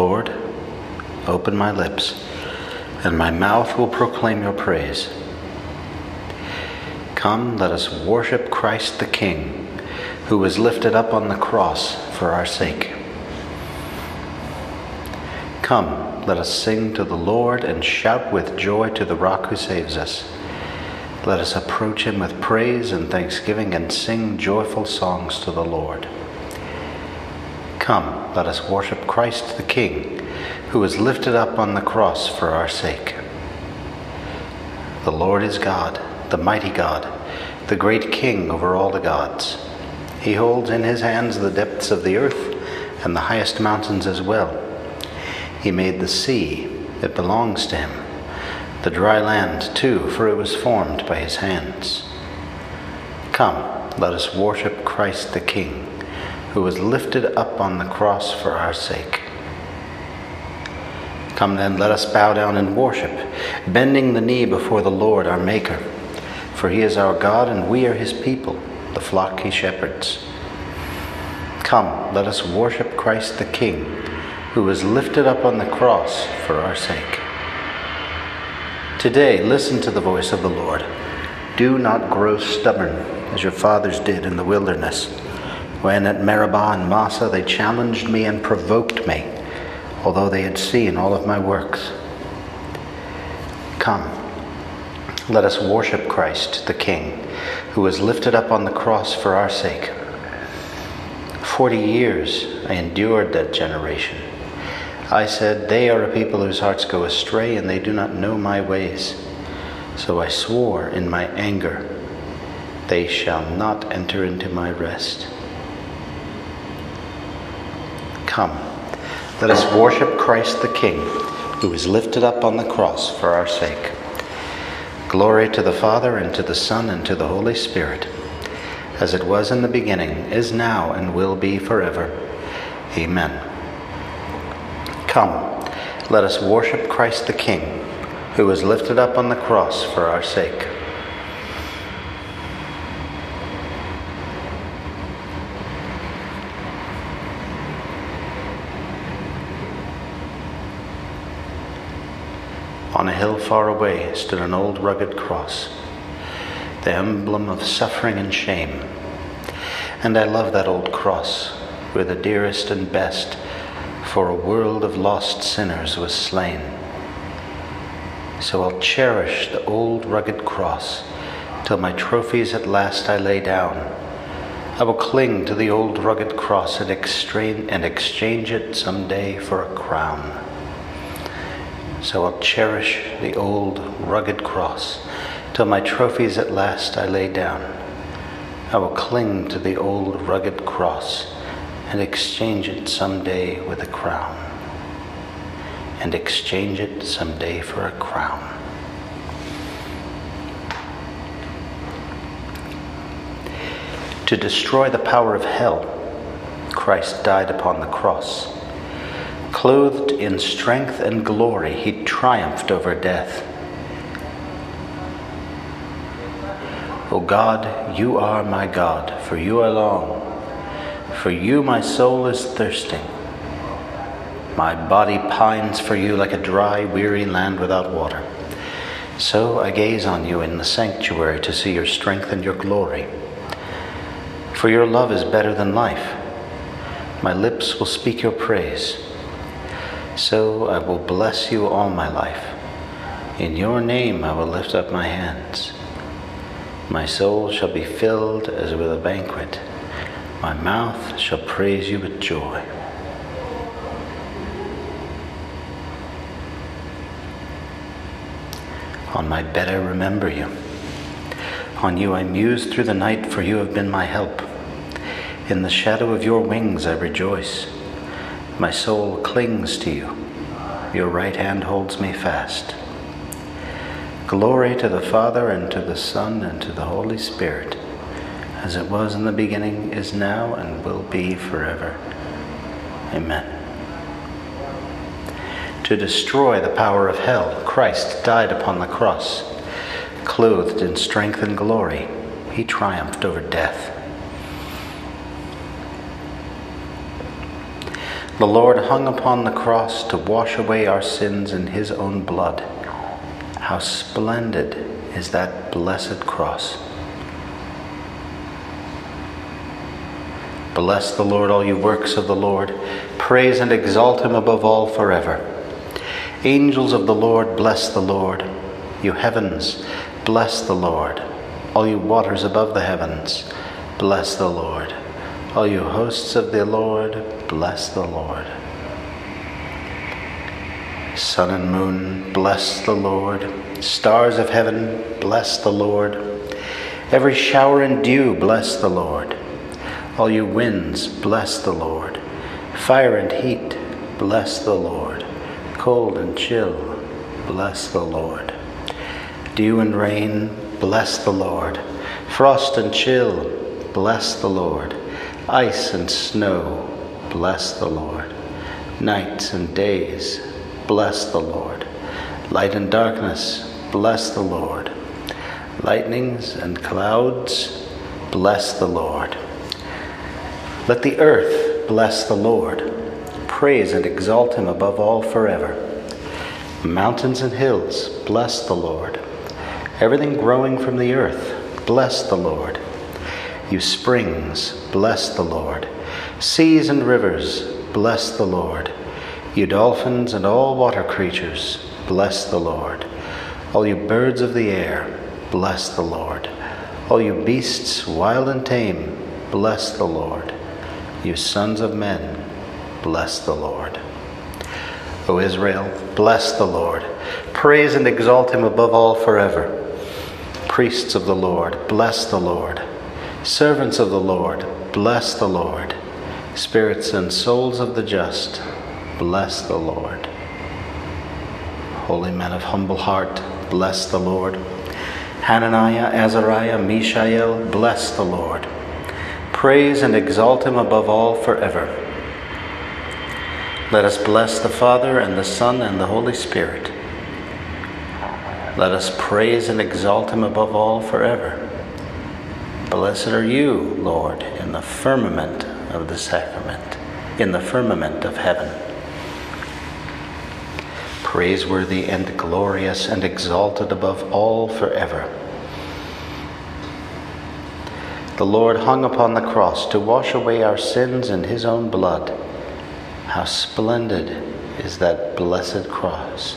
Lord, open my lips, and my mouth will proclaim your praise. Come, let us worship Christ the King, who was lifted up on the cross for our sake. Come, let us sing to the Lord and shout with joy to the rock who saves us. Let us approach him with praise and thanksgiving and sing joyful songs to the Lord. Come, let us worship Christ the King, who was lifted up on the cross for our sake. The Lord is God, the mighty God, the great King over all the gods. He holds in his hands the depths of the earth and the highest mountains as well. He made the sea, it belongs to him, the dry land too, for it was formed by his hands. Come, let us worship Christ the King, who was lifted up on the cross for our sake. Come then, let us bow down and worship, bending the knee before the Lord our Maker. For he is our God, and we are his people, the flock he shepherds. Come, let us worship Christ the King who was lifted up on the cross for our sake. Today, listen to the voice of the Lord. Do not grow stubborn as your fathers did in the wilderness, when at Meribah and Massah they challenged me and provoked me, although they had seen all of my works. Come, let us worship Christ, the King, who was lifted up on the cross for our sake. Forty years I endured that generation. I said, They are a people whose hearts go astray, and they do not know my ways. So I swore in my anger, They shall not enter into my rest. Come, let us worship Christ the King, who is lifted up on the cross for our sake. Glory to the Father, and to the Son, and to the Holy Spirit, as it was in the beginning, is now, and will be forever. Amen. Come, let us worship Christ the King, who was lifted up on the cross for our sake. Hill far away stood an old rugged cross, the emblem of suffering and shame. And I love that old cross, where the dearest and best for a world of lost sinners was slain. So I'll cherish the old rugged cross till my trophies at last I lay down. I will cling to the old rugged cross and, and exchange it some day for a crown. So I'll cherish the old rugged cross till my trophies at last I lay down. I will cling to the old rugged cross and exchange it someday with a crown. And exchange it someday for a crown. To destroy the power of hell, Christ died upon the cross. Clothed in strength and glory, he triumphed over death. O God, you are my God, for you I long for you my soul is thirsting. My body pines for you like a dry, weary land without water. So I gaze on you in the sanctuary to see your strength and your glory. For your love is better than life. My lips will speak your praise. So I will bless you all my life. In your name I will lift up my hands. My soul shall be filled as with a banquet. My mouth shall praise you with joy. On my bed I remember you. On you I muse through the night, for you have been my help. In the shadow of your wings I rejoice. My soul clings to you. Your right hand holds me fast. Glory to the Father, and to the Son, and to the Holy Spirit as it was in the beginning, is now, and will be forever. Amen. To destroy the power of hell, Christ died upon the cross. Clothed in strength and glory, he triumphed over death. The Lord hung upon the cross to wash away our sins in his own blood. How splendid is that blessed cross! Bless the Lord, all you works of the Lord. Praise and exalt him above all forever. Angels of the Lord, bless the Lord. You heavens, bless the Lord. All you waters above the heavens, bless the Lord. All you hosts of the Lord, bless the Lord. Sun and moon, bless the Lord. Stars of heaven, bless the Lord. Every shower and dew, bless the Lord. All you winds, bless the Lord. Fire and heat, bless the Lord. Cold and chill, bless the Lord. Dew and rain, bless the Lord. Frost and chill, bless the Lord. Ice and snow, bless the Lord. Nights and days, bless the Lord. Light and darkness, bless the Lord. Lightnings and clouds, bless the Lord. Let the earth bless the Lord. Praise and exalt him above all forever. Mountains and hills, bless the Lord. Everything growing from the earth, bless the Lord. You springs, bless the Lord. Seas and rivers, bless the Lord. You dolphins and all water creatures, bless the Lord. All you birds of the air, bless the Lord. All you beasts, wild and tame, bless the Lord. You sons of men, bless the Lord. O Israel, bless the Lord. Praise and exalt him above all forever. Priests of the Lord, bless the Lord. Servants of the Lord, bless the Lord. Spirits and souls of the just, bless the Lord. Holy men of humble heart, bless the Lord. Hananiah, Azariah, Mishael, bless the Lord. Praise and exalt him above all forever. Let us bless the Father and the Son and the Holy Spirit. Let us praise and exalt him above all forever. Blessed are you, Lord, in the firmament of the sacrament, in the firmament of heaven. Praiseworthy and glorious and exalted above all forever. The Lord hung upon the cross to wash away our sins in his own blood. How splendid is that blessed cross!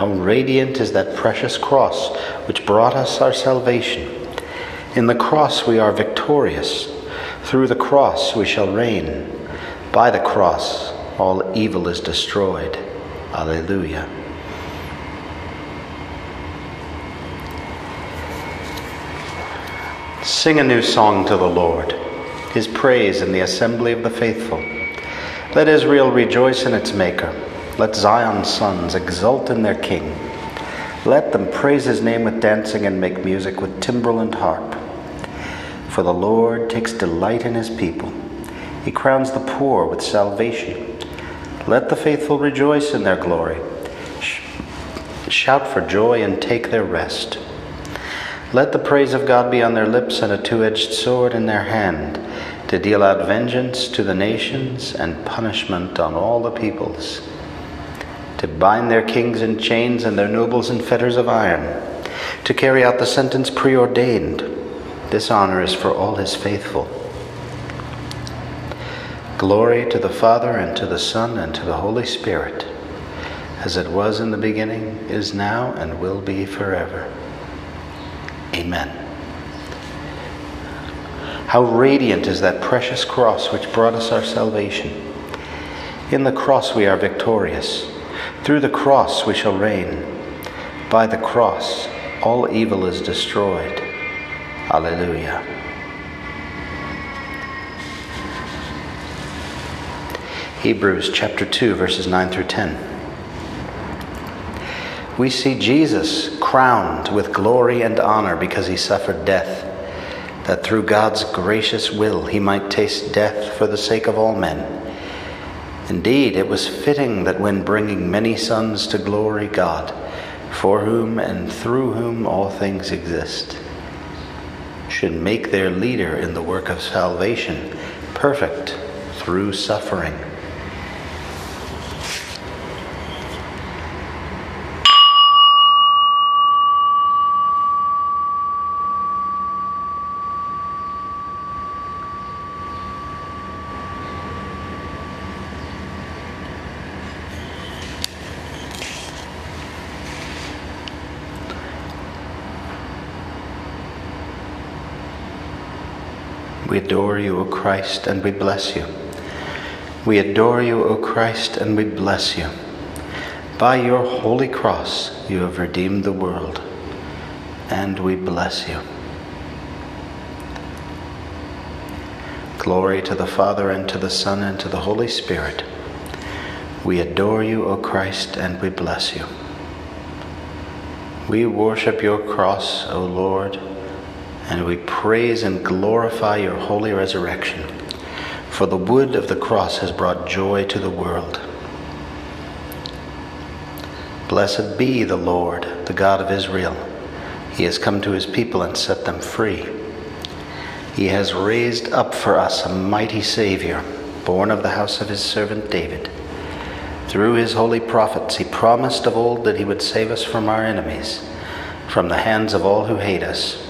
How radiant is that precious cross which brought us our salvation. In the cross we are victorious. Through the cross we shall reign. By the cross all evil is destroyed. Alleluia. Sing a new song to the Lord, his praise in the assembly of the faithful. Let Israel rejoice in its Maker. Let Zion's sons exult in their King. Let them praise his name with dancing and make music with timbrel and harp. For the Lord takes delight in his people. He crowns the poor with salvation. Let the faithful rejoice in their glory. Shout for joy and take their rest. Let the praise of God be on their lips and a two edged sword in their hand, to deal out vengeance to the nations and punishment on all the peoples to bind their kings in chains and their nobles in fetters of iron, to carry out the sentence preordained. This honor is for all his faithful. Glory to the Father, and to the Son, and to the Holy Spirit, as it was in the beginning, is now, and will be forever. Amen. How radiant is that precious cross which brought us our salvation. In the cross we are victorious. Through the cross we shall reign. By the cross all evil is destroyed. Alleluia. Hebrews chapter 2, verses 9 through 10. We see Jesus crowned with glory and honor because he suffered death, that through God's gracious will he might taste death for the sake of all men Indeed, it was fitting that when bringing many sons to glory, God, for whom and through whom all things exist, should make their leader in the work of salvation perfect through suffering. Adore you, O Christ, and we bless you. We adore you, O Christ, and we bless you. By your holy cross, you have redeemed the world, and we bless you. Glory to the Father, and to the Son, and to the Holy Spirit. We adore you, O Christ, and we bless you. We worship your cross, O Lord and we praise and glorify your holy resurrection. For the wood of the cross has brought joy to the world. Blessed be the Lord, the God of Israel. He has come to his people and set them free. He has raised up for us a mighty Savior, born of the house of his servant David. Through his holy prophets, he promised of old that he would save us from our enemies, from the hands of all who hate us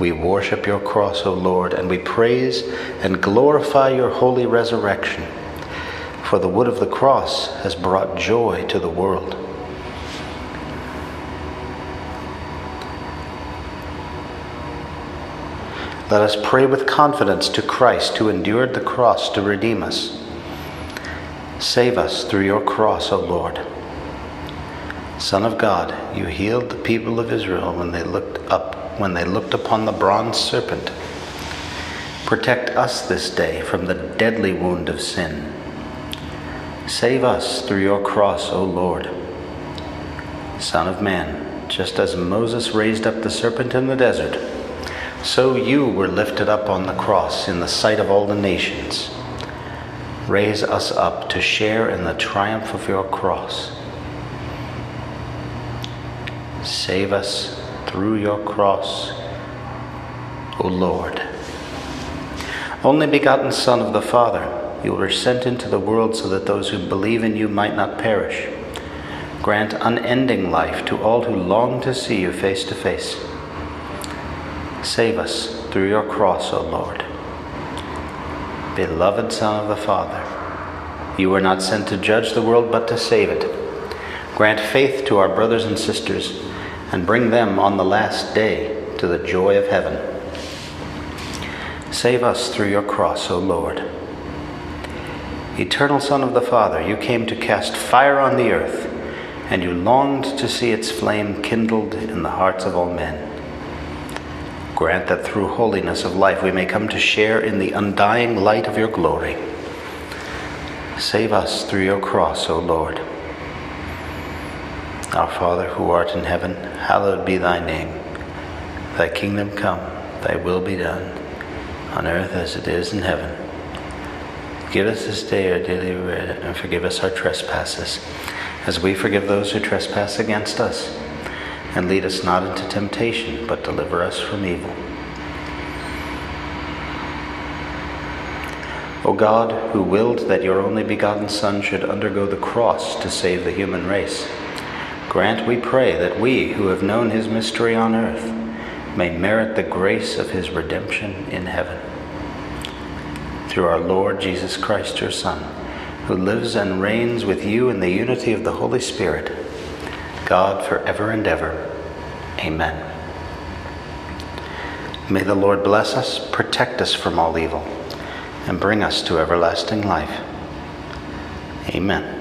We worship your cross, O Lord, and we praise and glorify your holy resurrection. For the wood of the cross has brought joy to the world. Let us pray with confidence to Christ who endured the cross to redeem us. Save us through your cross, O Lord. Son of God, you healed the people of Israel when they looked up when they looked upon the bronze serpent. Protect us this day from the deadly wound of sin. Save us through your cross, O Lord. Son of Man, just as Moses raised up the serpent in the desert, so you were lifted up on the cross in the sight of all the nations. Raise us up to share in the triumph of your cross. Save us through your cross, O Lord. Only begotten Son of the Father, you were sent into the world so that those who believe in you might not perish. Grant unending life to all who long to see you face to face. Save us through your cross, O Lord. Beloved Son of the Father, you were not sent to judge the world but to save it. Grant faith to our brothers and sisters and bring them on the last day to the joy of heaven. Save us through your cross, O Lord. Eternal Son of the Father, you came to cast fire on the earth, and you longed to see its flame kindled in the hearts of all men. Grant that through holiness of life we may come to share in the undying light of your glory. Save us through your cross, O Lord. Our Father who art in heaven, hallowed be thy name. Thy kingdom come, thy will be done, on earth as it is in heaven. Give us this day our daily bread, and forgive us our trespasses, as we forgive those who trespass against us. And lead us not into temptation, but deliver us from evil. O God, who willed that your only begotten Son should undergo the cross to save the human race, Grant, we pray, that we, who have known his mystery on earth, may merit the grace of his redemption in heaven. Through our Lord Jesus Christ, your Son, who lives and reigns with you in the unity of the Holy Spirit, God forever and ever. Amen. May the Lord bless us, protect us from all evil, and bring us to everlasting life. Amen.